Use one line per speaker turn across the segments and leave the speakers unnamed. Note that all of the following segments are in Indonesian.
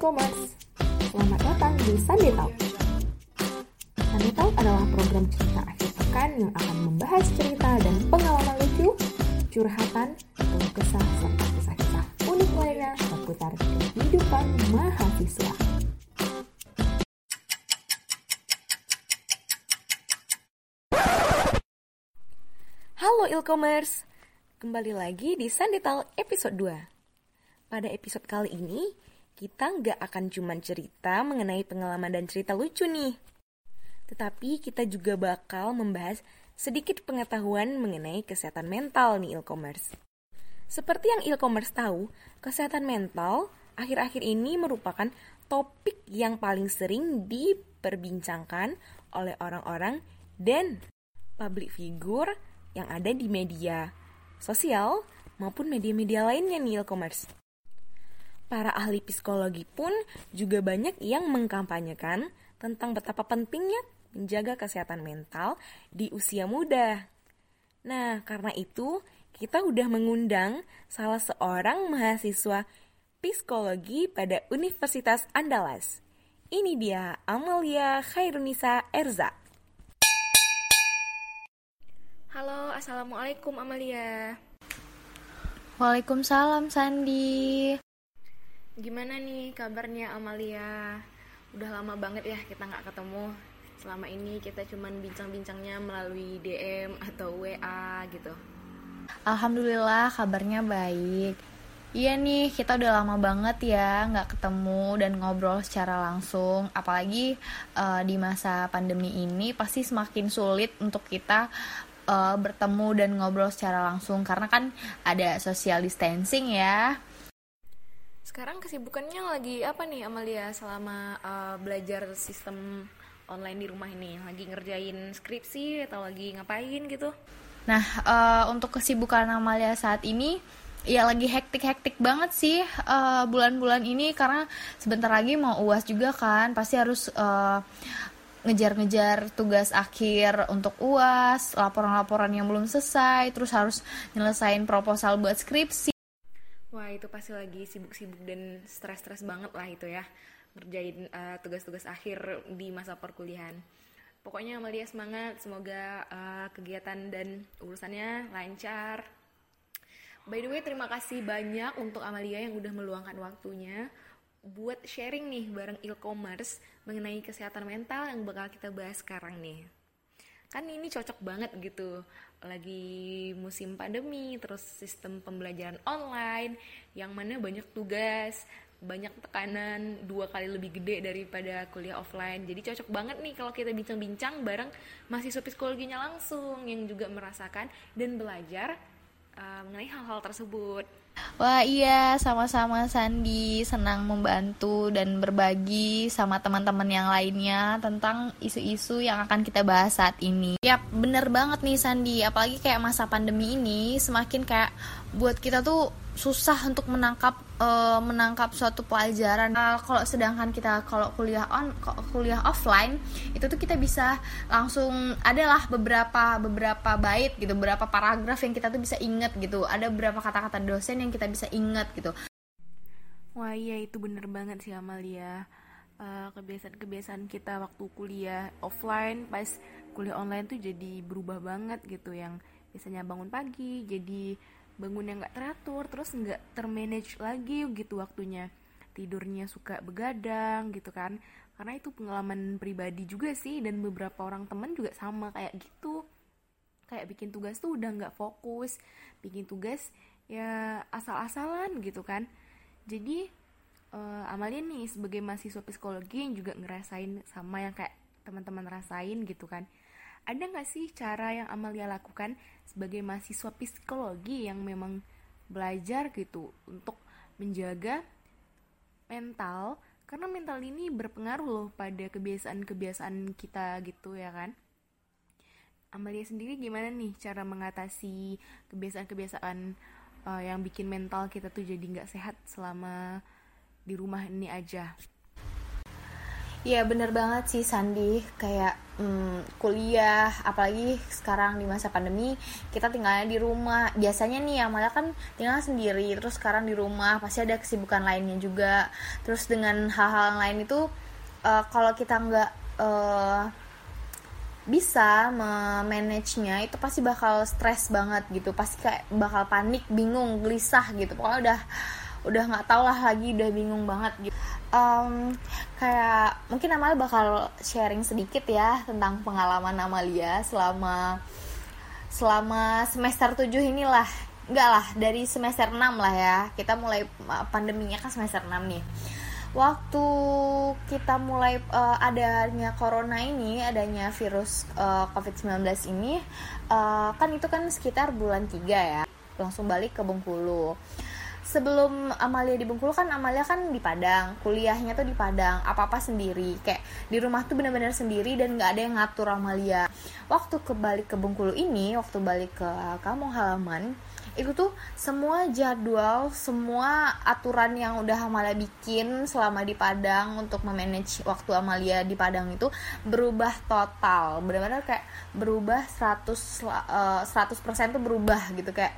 e-commerce. Selamat datang di Sunday Talk. Sunday Talk adalah program cerita akhir pekan yang akan membahas cerita dan pengalaman lucu, curhatan, keluh kesah, serta kisah-kisah unik lainnya seputar kehidupan mahasiswa. Halo e-commerce, kembali lagi di Sunday Talk episode 2. Pada episode kali ini, kita nggak akan cuma cerita mengenai pengalaman dan cerita lucu nih. Tetapi kita juga bakal membahas sedikit pengetahuan mengenai kesehatan mental nih e-commerce. Seperti yang e-commerce tahu, kesehatan mental akhir-akhir ini merupakan topik yang paling sering diperbincangkan oleh orang-orang dan public figure yang ada di media sosial maupun media-media lainnya nih e-commerce. Para ahli psikologi pun juga banyak yang mengkampanyekan tentang betapa pentingnya menjaga kesehatan mental di usia muda. Nah, karena itu kita udah mengundang salah seorang mahasiswa psikologi pada Universitas Andalas. Ini dia Amalia Khairunisa Erza. Halo, Assalamualaikum Amalia.
Waalaikumsalam Sandi.
Gimana nih kabarnya Amalia? Udah lama banget ya kita nggak ketemu. Selama ini kita cuman bincang-bincangnya melalui DM atau WA gitu.
Alhamdulillah kabarnya baik. Iya nih, kita udah lama banget ya nggak ketemu dan ngobrol secara langsung. Apalagi uh, di masa pandemi ini pasti semakin sulit untuk kita uh, bertemu dan ngobrol secara langsung karena kan ada social distancing ya.
Sekarang kesibukannya lagi apa nih Amalia selama uh, belajar sistem online di rumah ini? Lagi ngerjain skripsi atau lagi ngapain gitu?
Nah, uh, untuk kesibukan Amalia saat ini ya lagi hektik-hektik banget sih bulan-bulan uh, ini karena sebentar lagi mau uas juga kan pasti harus uh, ngejar-ngejar tugas akhir untuk uas laporan-laporan yang belum selesai terus harus nyelesain proposal buat skripsi
wah itu pasti lagi sibuk-sibuk dan stres-stres banget lah itu ya. Ngerjain tugas-tugas uh, akhir di masa perkuliahan. Pokoknya Amalia semangat. Semoga uh, kegiatan dan urusannya lancar. By the way, terima kasih banyak untuk Amalia yang udah meluangkan waktunya buat sharing nih bareng e-commerce mengenai kesehatan mental yang bakal kita bahas sekarang nih. Kan ini cocok banget gitu. Lagi musim pandemi, terus sistem pembelajaran online yang mana banyak tugas, banyak tekanan dua kali lebih gede daripada kuliah offline. Jadi cocok banget nih kalau kita bincang-bincang bareng mahasiswa psikologinya langsung yang juga merasakan dan belajar uh, mengenai hal-hal tersebut.
Wah iya, sama-sama Sandi senang membantu dan berbagi sama teman-teman yang lainnya tentang isu-isu yang akan kita bahas saat ini. Ya bener banget nih Sandi, apalagi kayak masa pandemi ini semakin kayak buat kita tuh susah untuk menangkap uh, menangkap suatu pelajaran. Uh, kalau sedangkan kita kalau kuliah on kuliah offline itu tuh kita bisa langsung adalah beberapa beberapa bait gitu, beberapa paragraf yang kita tuh bisa inget gitu. Ada beberapa kata-kata dosen yang kita bisa inget gitu.
Wah iya itu bener banget sih Amalia. Uh, kebiasaan-kebiasaan kita waktu kuliah offline pas kuliah online tuh jadi berubah banget gitu. Yang biasanya bangun pagi jadi bangun yang nggak teratur terus nggak termanage lagi gitu waktunya. Tidurnya suka begadang gitu kan. Karena itu pengalaman pribadi juga sih dan beberapa orang temen juga sama kayak gitu. Kayak bikin tugas tuh udah nggak fokus. Bikin tugas ya asal-asalan gitu kan. Jadi uh, Amalia nih sebagai mahasiswa psikologi yang juga ngerasain sama yang kayak teman-teman rasain gitu kan. Ada nggak sih cara yang Amalia lakukan sebagai mahasiswa psikologi yang memang belajar gitu untuk menjaga mental? Karena mental ini berpengaruh loh pada kebiasaan-kebiasaan kita gitu ya kan? Amalia sendiri gimana nih cara mengatasi kebiasaan-kebiasaan uh, yang bikin mental kita tuh jadi nggak sehat selama di rumah ini aja.
Iya bener banget sih Sandi. Kayak hmm, kuliah apalagi sekarang di masa pandemi kita tinggalnya di rumah. Biasanya nih ya malah kan tinggal sendiri terus sekarang di rumah pasti ada kesibukan lainnya juga. Terus dengan hal-hal lain itu uh, kalau kita nggak uh, bisa memanagenya itu pasti bakal stres banget gitu. Pasti kayak bakal panik bingung gelisah gitu. Pokoknya udah udah nggak tau lah lagi udah bingung banget gitu. Um, kayak mungkin Amalia bakal sharing sedikit ya tentang pengalaman Amalia selama selama semester 7 inilah. Enggak lah dari semester 6 lah ya. Kita mulai pandeminya kan semester 6 nih waktu kita mulai uh, adanya corona ini, adanya virus uh, COVID-19 ini, uh, kan itu kan sekitar bulan 3 ya, langsung balik ke Bengkulu. Sebelum Amalia di Bengkulu kan Amalia kan di Padang kuliahnya tuh di Padang apa apa sendiri. Kayak di rumah tuh benar-benar sendiri dan nggak ada yang ngatur Amalia. Waktu kebalik ke Bengkulu ini waktu balik ke kampung halaman itu tuh semua jadwal semua aturan yang udah Amalia bikin selama di Padang untuk memanage waktu Amalia di Padang itu berubah total. Benar-benar kayak berubah 100 uh, 100% tuh berubah gitu. Kayak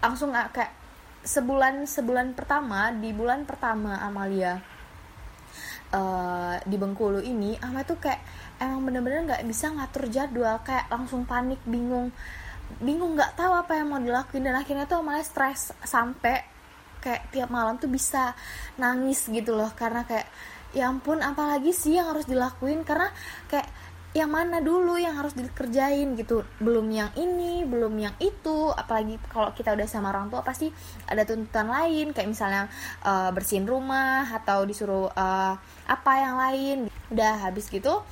langsung kayak sebulan sebulan pertama di bulan pertama Amalia uh, di Bengkulu ini Amalia tuh kayak emang bener-bener nggak -bener bisa ngatur jadwal. Kayak langsung panik bingung bingung nggak tahu apa yang mau dilakuin. Dan akhirnya tuh Amalia stres sampai kayak tiap malam tuh bisa nangis gitu loh. Karena kayak ya ampun apalagi sih yang harus dilakuin? Karena kayak yang mana dulu yang harus dikerjain? gitu. Belum yang ini belum yang itu. Apalagi kalau kita udah sama orang tua pasti ada tuntutan lain. Kayak misalnya uh, bersihin rumah atau disuruh uh, apa yang lain. Udah habis gitu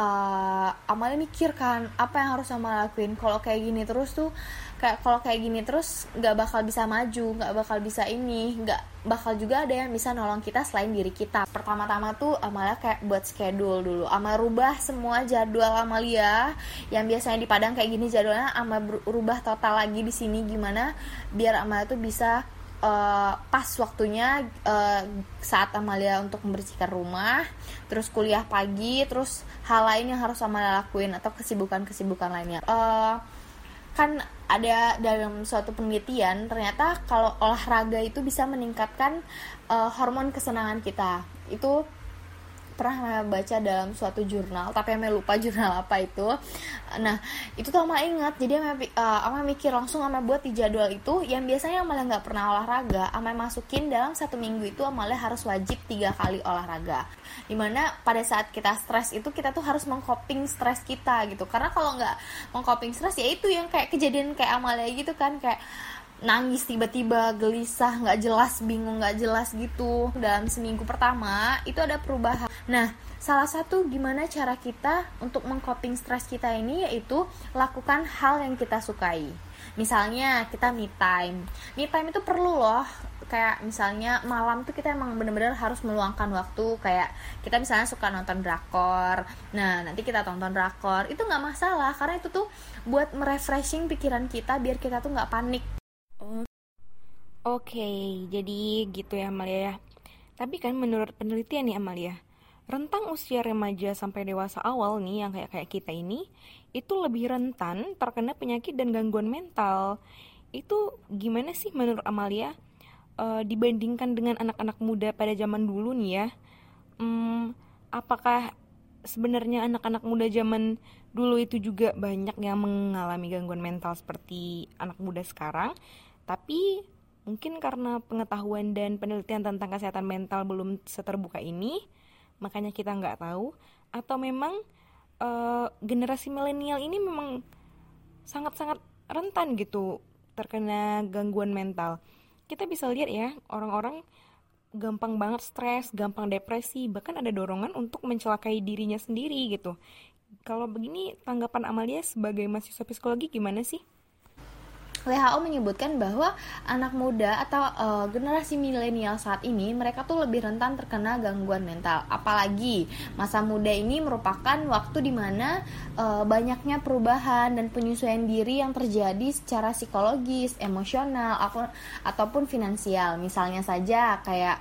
uh, Amalia mikir kan apa yang harus sama lakuin? Kalau kayak gini terus tuh kayak kalau kayak gini terus nggak bakal bisa maju nggak bakal bisa ini nggak bakal juga ada yang bisa nolong kita selain diri kita. Pertama-tama tuh Amalia kayak buat schedule dulu. Amalia rubah semua jadwal Amalia yang biasanya di Padang kayak gini jadwalnya Amalia rubah total lagi di sini gimana biar Amalia tuh bisa uh, pas waktunya uh, saat Amalia untuk membersihkan rumah, terus kuliah pagi, terus hal lain yang harus Amalia lakuin atau kesibukan-kesibukan lainnya. Uh, kan ada dalam suatu penelitian ternyata kalau olahraga itu bisa meningkatkan uh, hormon kesenangan kita itu pernah baca dalam suatu jurnal tapi Ame lupa jurnal apa itu. Nah itu tuh Ama ingat jadi Ama, uh, Ama mikir langsung Ama buat di jadwal itu yang biasanya malah nggak pernah olahraga Ama masukin dalam satu minggu itu Amalia harus wajib tiga kali olahraga. Di mana pada saat kita stres itu kita tuh harus mengcoping stres kita gitu. Karena kalau nggak mengcoping stres ya itu yang kayak kejadian kayak Amalia gitu kan kayak nangis tiba-tiba gelisah nggak jelas bingung nggak jelas gitu. Dalam seminggu pertama itu ada perubahan. Nah salah satu gimana cara kita untuk mengcoping stres kita ini yaitu lakukan hal yang kita sukai. Misalnya kita me time. Me time itu perlu loh. Kayak misalnya malam tuh kita emang bener-bener harus meluangkan waktu. Kayak kita misalnya suka nonton drakor. Nah nanti kita tonton drakor. Itu nggak masalah karena itu tuh buat merefreshing pikiran kita biar kita tuh nggak panik
Oke, jadi gitu ya Amalia ya. Tapi kan menurut penelitian nih Amalia, rentang usia remaja sampai dewasa awal nih yang kayak kayak kita ini itu lebih rentan terkena penyakit dan gangguan mental. Itu gimana sih menurut Amalia e, dibandingkan dengan anak-anak muda pada zaman dulu nih ya? Hmm, apakah sebenarnya anak-anak muda zaman dulu itu juga banyak yang mengalami gangguan mental seperti anak muda sekarang? Tapi Mungkin karena pengetahuan dan penelitian tentang kesehatan mental belum seterbuka ini, makanya kita nggak tahu. Atau memang uh, generasi milenial ini memang sangat-sangat rentan gitu terkena gangguan mental. Kita bisa lihat ya, orang-orang gampang banget stres, gampang depresi, bahkan ada dorongan untuk mencelakai dirinya sendiri gitu. Kalau begini, tanggapan Amalia sebagai mahasiswa psikologi gimana sih?
WHO menyebutkan bahwa anak muda atau uh, generasi milenial saat ini mereka tuh lebih rentan terkena gangguan mental. Apalagi masa muda ini merupakan waktu di mana uh, banyaknya perubahan dan penyesuaian diri yang terjadi secara psikologis, emosional, ataupun finansial. Misalnya saja kayak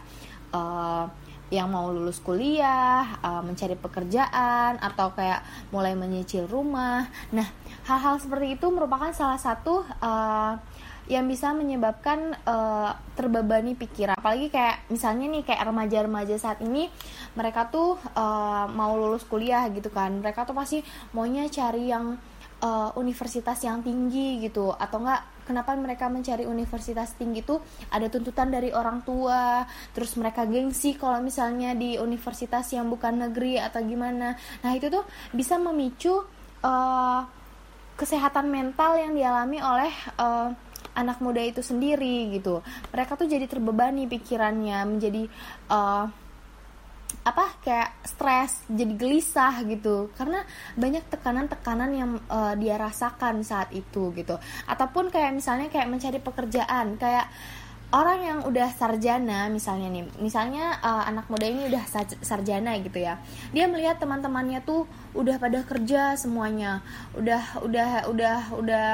uh, yang mau lulus kuliah, uh, mencari pekerjaan atau kayak mulai menyicil rumah. Nah, hal-hal seperti itu merupakan salah satu uh, yang bisa menyebabkan uh, terbebani pikiran. Apalagi kayak misalnya nih kayak remaja-remaja saat ini mereka tuh uh, mau lulus kuliah gitu kan. Mereka tuh pasti maunya cari yang uh, universitas yang tinggi gitu atau enggak kenapa mereka mencari universitas tinggi itu ada tuntutan dari orang tua terus mereka gengsi kalau misalnya di universitas yang bukan negeri atau gimana nah itu tuh bisa memicu uh, kesehatan mental yang dialami oleh uh, anak muda itu sendiri gitu. Mereka tuh jadi terbebani pikirannya menjadi uh, apa kayak stres jadi gelisah gitu. Karena banyak tekanan-tekanan yang uh, dia rasakan saat itu gitu. Ataupun kayak misalnya kayak mencari pekerjaan kayak orang yang udah sarjana misalnya nih misalnya uh, anak muda ini udah sarjana gitu ya. Dia melihat teman-temannya tuh udah pada kerja semuanya udah udah udah udah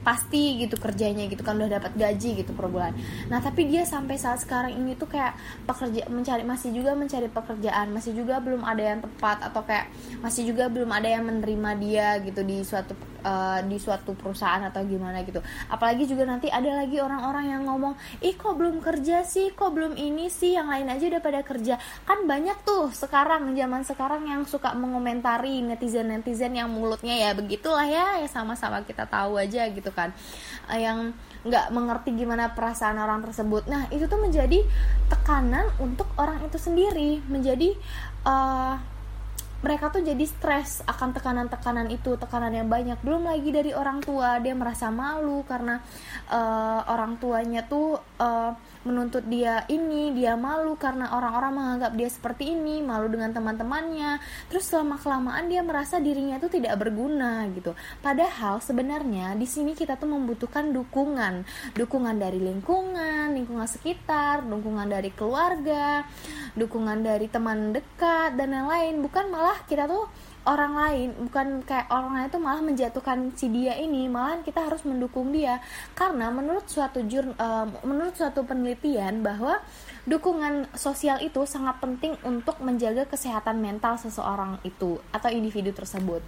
pasti gitu kerjanya gitu kan udah dapat gaji gitu per bulan. Nah tapi dia sampai saat sekarang ini tuh kayak pekerja mencari masih juga mencari pekerjaan masih juga belum ada yang tepat atau kayak masih juga belum ada yang menerima dia gitu di suatu uh, di suatu perusahaan atau gimana gitu. Apalagi juga nanti ada lagi orang-orang yang ngomong, ih kok belum kerja sih, kok belum ini sih, yang lain aja udah pada kerja. Kan banyak tuh sekarang zaman sekarang yang suka mengomentari netizen netizen yang mulutnya ya begitulah ya, ya sama-sama kita tahu aja gitu kan uh, yang nggak mengerti gimana perasaan orang tersebut nah itu tuh menjadi tekanan untuk orang itu sendiri menjadi uh, mereka tuh jadi stres akan tekanan-tekanan itu tekanan yang banyak. Belum lagi dari orang tua dia merasa malu karena uh, orang tuanya tuh uh, menuntut dia ini dia malu karena orang-orang menganggap dia seperti ini malu dengan teman-temannya. Terus selama kelamaan dia merasa dirinya itu tidak berguna gitu. Padahal sebenarnya di sini kita tuh membutuhkan dukungan. Dukungan dari lingkungan lingkungan sekitar dukungan dari keluarga dukungan dari teman dekat dan lain-lain bukan malah kita tuh orang lain bukan kayak orang lain itu malah menjatuhkan si dia ini malah kita harus mendukung dia. Karena menurut suatu jur uh, menurut suatu penelitian bahwa dukungan sosial itu sangat penting untuk menjaga kesehatan mental seseorang itu atau individu tersebut.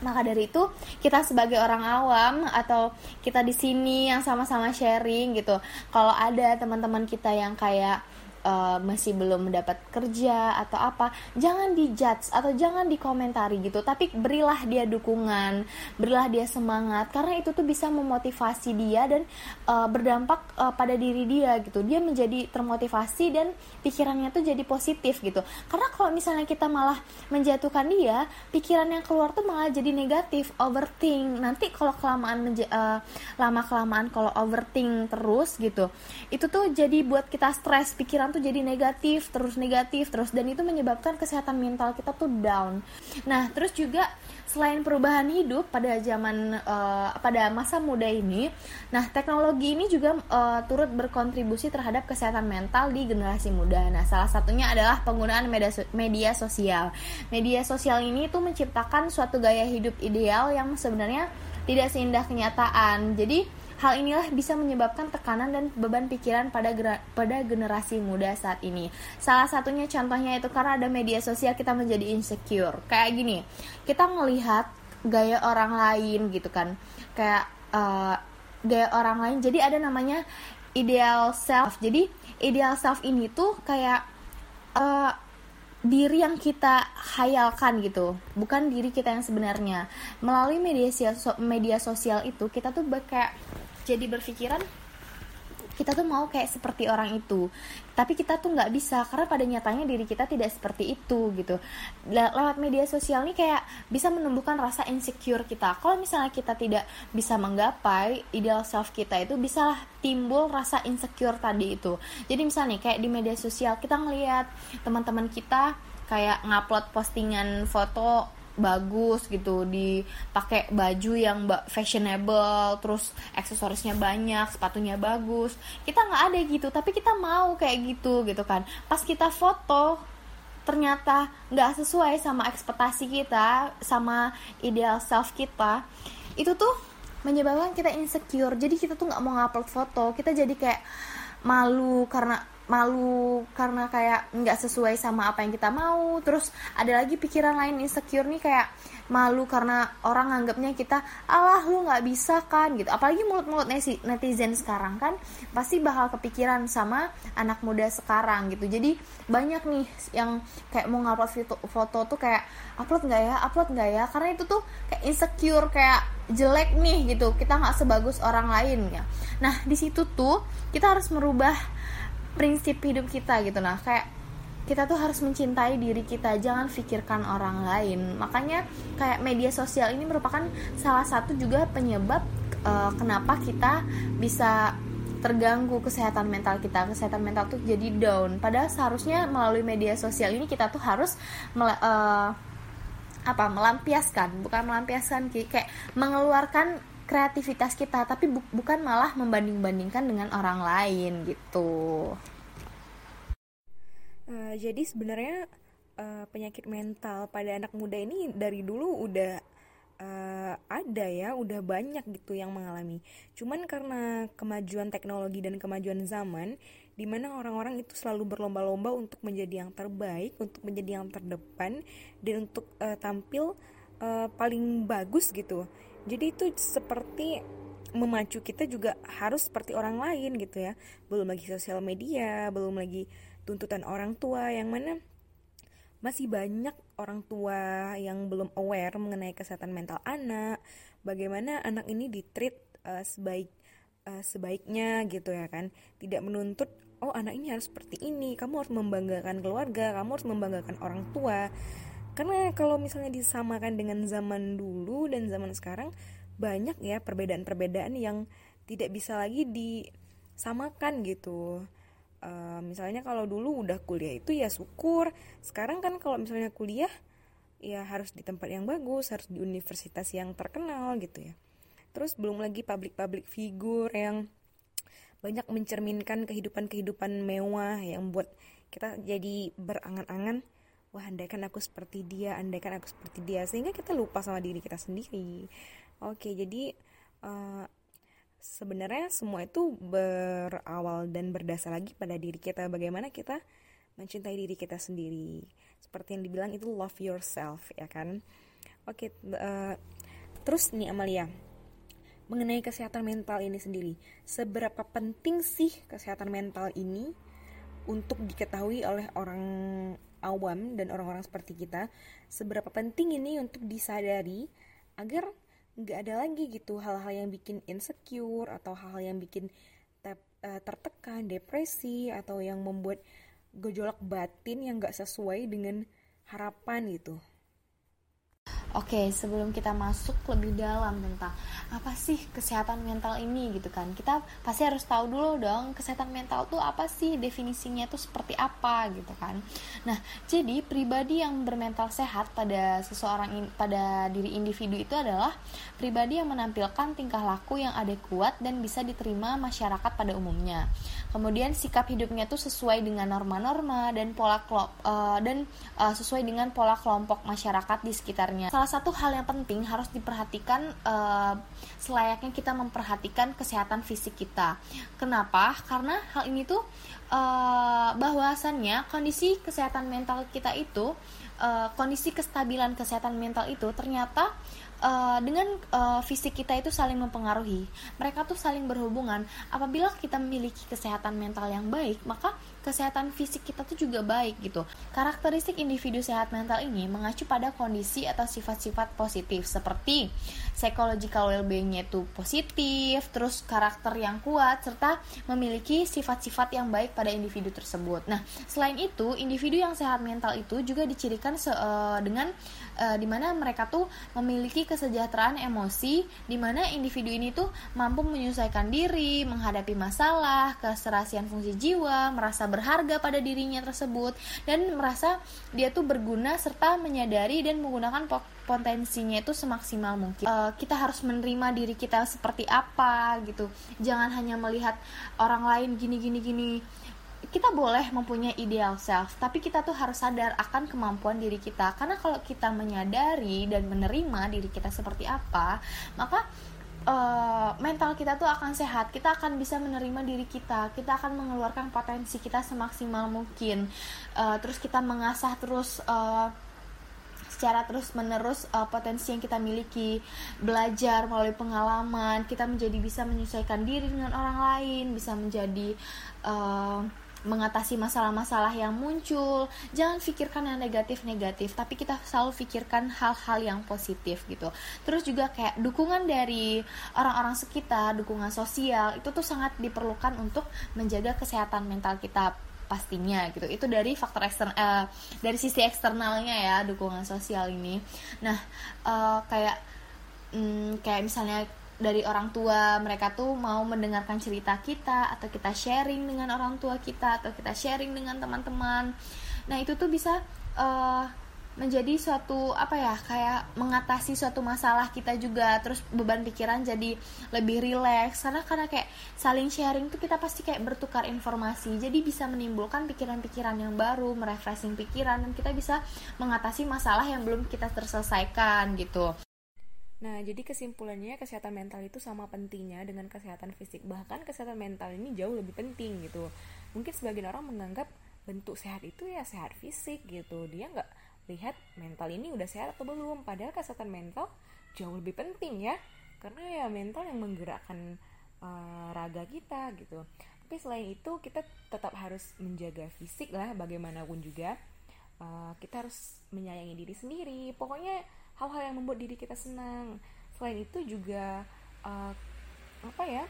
Maka dari itu kita sebagai orang awam atau kita di sini yang sama-sama sharing gitu kalau ada teman-teman kita yang kayak uh, masih belum mendapat kerja atau apa jangan dijudge atau jangan dikomentari gitu tapi berilah dia dukungan berilah dia semangat karena itu tuh bisa memotivasi dia dan uh, berdampak uh, pada diri dia gitu. Dia menjadi termotivasi dan pikirannya tuh jadi positif gitu. Karena kalau misalnya kita malah menjatuhkan dia pikiran yang keluar tuh malah jadi negatif overthink. Nanti kalau kelamaan uh, lama kelamaan kalau overthink terus gitu itu tuh jadi buat kita stres pikiran tuh jadi negatif terus negatif terus dan itu menyebabkan kesehatan mental kita tuh down nah terus juga selain perubahan hidup pada zaman uh, pada masa muda ini, nah teknologi ini juga uh, turut berkontribusi terhadap kesehatan mental di generasi muda. Nah, salah satunya adalah penggunaan media, media sosial. Media sosial ini tuh menciptakan suatu gaya hidup ideal yang sebenarnya tidak seindah kenyataan. Jadi Hal inilah bisa menyebabkan tekanan dan beban pikiran pada pada generasi muda saat ini. Salah satunya contohnya itu karena ada media sosial kita menjadi insecure. Kayak gini, kita melihat gaya orang lain gitu kan. Kayak uh, gaya orang lain. Jadi ada namanya ideal self. Jadi ideal self ini tuh kayak uh, diri yang kita hayalkan gitu bukan diri kita yang sebenarnya melalui media sosial media sosial itu kita tuh kayak jadi berpikiran kita tuh mau kayak seperti orang itu. Tapi kita tuh nggak bisa karena pada nyatanya diri kita tidak seperti itu gitu. Lewat media sosial ini kayak bisa menumbuhkan rasa insecure kita. Kalau misalnya kita tidak bisa menggapai ideal self kita itu bisa timbul rasa insecure tadi itu. Jadi misalnya kayak di media sosial kita ngelihat teman-teman kita kayak ngupload postingan foto bagus gitu dipakai baju yang fashionable terus aksesorisnya banyak sepatunya bagus. Kita nggak ada gitu tapi kita mau kayak gitu gitu kan. Pas kita foto ternyata nggak sesuai sama ekspektasi kita sama ideal self kita itu tuh menyebabkan kita insecure. Jadi kita tuh nggak mau ngupload foto. Kita jadi kayak malu karena malu karena kayak nggak sesuai sama apa yang kita mau. Terus ada lagi pikiran lain insecure nih kayak malu karena orang nganggapnya kita alah lu nggak bisa kan gitu. Apalagi mulut-mulut netizen sekarang kan pasti bakal kepikiran sama anak muda sekarang gitu. Jadi banyak nih yang kayak mau ngupload foto, foto tuh kayak upload nggak ya? Upload nggak ya? Karena itu tuh kayak insecure kayak jelek nih gitu. Kita nggak sebagus orang lain ya. Nah di situ tuh kita harus merubah prinsip hidup kita gitu. Nah kayak kita tuh harus mencintai diri kita jangan pikirkan orang lain. Makanya kayak media sosial ini merupakan salah satu juga penyebab uh, kenapa kita bisa terganggu kesehatan mental kita. Kesehatan mental tuh jadi down. Padahal seharusnya melalui media sosial ini kita tuh harus uh, apa melampiaskan bukan melampiaskan kayak mengeluarkan kreativitas kita tapi bu bukan malah membanding-bandingkan dengan orang lain gitu.
Uh, jadi sebenarnya uh, penyakit mental pada anak muda ini dari dulu udah uh, ada ya udah banyak gitu yang mengalami. Cuman karena kemajuan teknologi dan kemajuan zaman di mana orang-orang itu selalu berlomba-lomba untuk menjadi yang terbaik untuk menjadi yang terdepan dan untuk uh, tampil uh, paling bagus gitu jadi itu seperti memacu kita juga harus seperti orang lain gitu ya. Belum lagi sosial media belum lagi tuntutan orang tua yang mana masih banyak orang tua yang belum aware mengenai kesehatan mental anak bagaimana anak ini ditreat uh, sebaik uh, sebaiknya gitu ya kan. Tidak menuntut oh anak ini harus seperti ini kamu harus membanggakan keluarga kamu harus membanggakan orang tua karena kalau misalnya disamakan dengan zaman dulu dan zaman sekarang banyak ya perbedaan-perbedaan yang tidak bisa lagi disamakan gitu. Uh, misalnya kalau dulu udah kuliah itu ya syukur. Sekarang kan kalau misalnya kuliah ya harus di tempat yang bagus harus di universitas yang terkenal gitu ya. Terus belum lagi public-public figure yang banyak mencerminkan kehidupan-kehidupan mewah yang buat kita jadi berangan-angan wah andaikan aku seperti dia andaikan aku seperti dia sehingga kita lupa sama diri kita sendiri. Oke jadi uh, sebenarnya semua itu berawal dan berdasar lagi pada diri kita bagaimana kita mencintai diri kita sendiri. Seperti yang dibilang itu love yourself ya kan? Oke uh, terus nih Amalia mengenai kesehatan mental ini sendiri. Seberapa penting sih kesehatan mental ini untuk diketahui oleh orang awam dan orang-orang seperti kita seberapa penting ini untuk disadari agar nggak ada lagi gitu hal-hal yang bikin insecure atau hal-hal yang bikin eh, tertekan, depresi atau yang membuat gejolak batin yang nggak sesuai dengan harapan gitu.
Oke, sebelum kita masuk lebih dalam tentang apa sih kesehatan mental ini gitu kan. Kita pasti harus tahu dulu dong kesehatan mental tuh apa sih definisinya tuh seperti apa gitu kan. Nah, jadi pribadi yang bermental sehat pada seseorang pada diri individu itu adalah pribadi yang menampilkan tingkah laku yang adekuat dan bisa diterima masyarakat pada umumnya. Kemudian sikap hidupnya tuh sesuai dengan norma-norma dan pola uh, dan uh, sesuai dengan pola kelompok masyarakat di sekitarnya salah satu hal yang penting harus diperhatikan uh, selayaknya kita memperhatikan kesehatan fisik kita. Kenapa? Karena hal ini tuh uh, bahwasannya kondisi kesehatan mental kita itu uh, kondisi kestabilan kesehatan mental itu ternyata uh, dengan uh, fisik kita itu saling mempengaruhi. Mereka tuh saling berhubungan. Apabila kita memiliki kesehatan mental yang baik, maka kesehatan fisik kita tuh juga baik gitu. Karakteristik individu sehat mental ini mengacu pada kondisi atau sifat-sifat positif seperti psychological well-beingnya itu positif, terus karakter yang kuat serta memiliki sifat-sifat yang baik pada individu tersebut. Nah, selain itu, individu yang sehat mental itu juga dicirikan se uh, dengan uh, di mana mereka tuh memiliki kesejahteraan emosi di mana individu ini tuh mampu menyelesaikan diri menghadapi masalah keserasian fungsi jiwa merasa berharga pada dirinya tersebut dan merasa dia tuh berguna serta menyadari dan menggunakan potensinya itu semaksimal mungkin. Uh, kita harus menerima diri kita seperti apa gitu. Jangan hanya melihat orang lain gini gini gini. Kita boleh mempunyai ideal self, tapi kita tuh harus sadar akan kemampuan diri kita. Karena kalau kita menyadari dan menerima diri kita seperti apa, maka uh, mental kita tuh akan sehat. Kita akan bisa menerima diri kita. Kita akan mengeluarkan potensi kita semaksimal mungkin. Uh, terus kita mengasah terus uh, secara terus menerus uh, potensi yang kita miliki. Belajar melalui pengalaman. Kita menjadi bisa menyesuaikan diri dengan orang lain. Bisa menjadi uh, mengatasi masalah-masalah yang muncul. Jangan pikirkan yang negatif-negatif, tapi kita selalu pikirkan hal-hal yang positif gitu. Terus juga kayak dukungan dari orang-orang sekitar, dukungan sosial itu tuh sangat diperlukan untuk menjaga kesehatan mental kita pastinya gitu itu dari faktor eksternal uh, dari sisi eksternalnya ya dukungan sosial ini nah uh, kayak um, kayak misalnya dari orang tua mereka tuh mau mendengarkan cerita kita atau kita sharing dengan orang tua kita atau kita sharing dengan teman-teman. Nah itu tuh bisa uh, menjadi suatu apa ya kayak mengatasi suatu masalah kita juga. Terus beban pikiran jadi lebih rileks. Karena karena kayak saling sharing tuh kita pasti kayak bertukar informasi. Jadi bisa menimbulkan pikiran-pikiran yang baru merefreshing pikiran dan kita bisa mengatasi masalah yang belum kita terselesaikan gitu
Nah, jadi kesimpulannya kesehatan mental itu sama pentingnya dengan kesehatan fisik. Bahkan kesehatan mental ini jauh lebih penting gitu. Mungkin sebagian orang menganggap bentuk sehat itu ya sehat fisik gitu. Dia nggak lihat mental ini udah sehat atau belum. Padahal kesehatan mental jauh lebih penting ya. Karena ya mental yang menggerakkan uh, raga kita gitu. Tapi selain itu kita tetap harus menjaga fisik lah bagaimanapun juga. Uh, kita harus menyayangi diri sendiri. Pokoknya hal-hal yang membuat diri kita senang. Selain itu juga uh, apa ya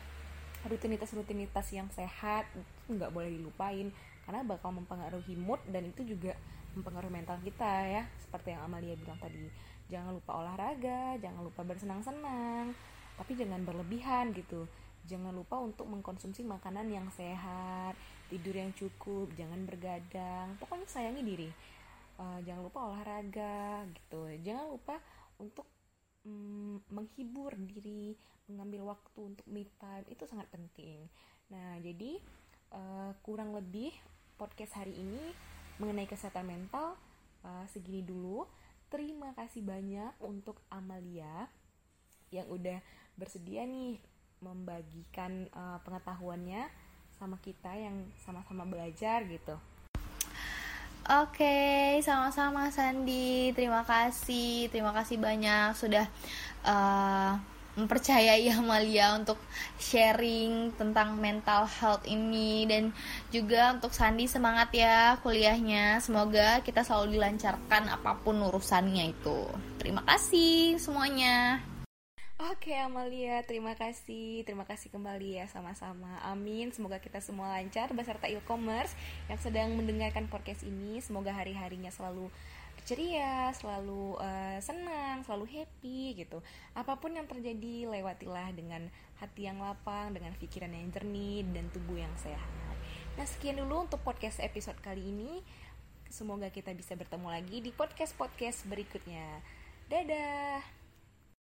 rutinitas-rutinitas yang sehat nggak boleh dilupain karena bakal mempengaruhi mood dan itu juga mempengaruhi mental kita ya. Seperti yang Amalia bilang tadi jangan lupa olahraga jangan lupa bersenang-senang tapi jangan berlebihan gitu. Jangan lupa untuk mengkonsumsi makanan yang sehat tidur yang cukup jangan bergadang. Pokoknya sayangi diri uh, jangan lupa olahraga gitu. Jangan lupa untuk um, menghibur diri mengambil waktu untuk me time itu sangat penting. Nah jadi uh, kurang lebih podcast hari ini mengenai kesehatan mental uh, segini dulu. Terima kasih banyak untuk Amalia yang udah bersedia nih membagikan uh, pengetahuannya sama kita yang sama-sama belajar gitu.
Oke, sama-sama Sandi. Terima kasih, terima kasih banyak sudah uh, mempercayai Amalia untuk sharing tentang mental health ini dan juga untuk Sandi semangat ya kuliahnya. Semoga kita selalu dilancarkan apa pun urusannya itu. Terima kasih semuanya.
Oke Amalia, terima kasih. Terima kasih kembali ya sama-sama. Amin. Semoga kita semua lancar beserta e-commerce yang sedang mendengarkan podcast ini. Semoga hari-harinya selalu ceria, selalu uh, senang, selalu happy gitu. Apa pun yang terjadi, lewatilah dengan hati yang lapang, dengan pikiran yang jernih dan tubuh yang sehat. Nah, sekian dulu untuk podcast episode kali ini. Semoga kita bisa bertemu lagi di podcast-podcast berikutnya. Dadah.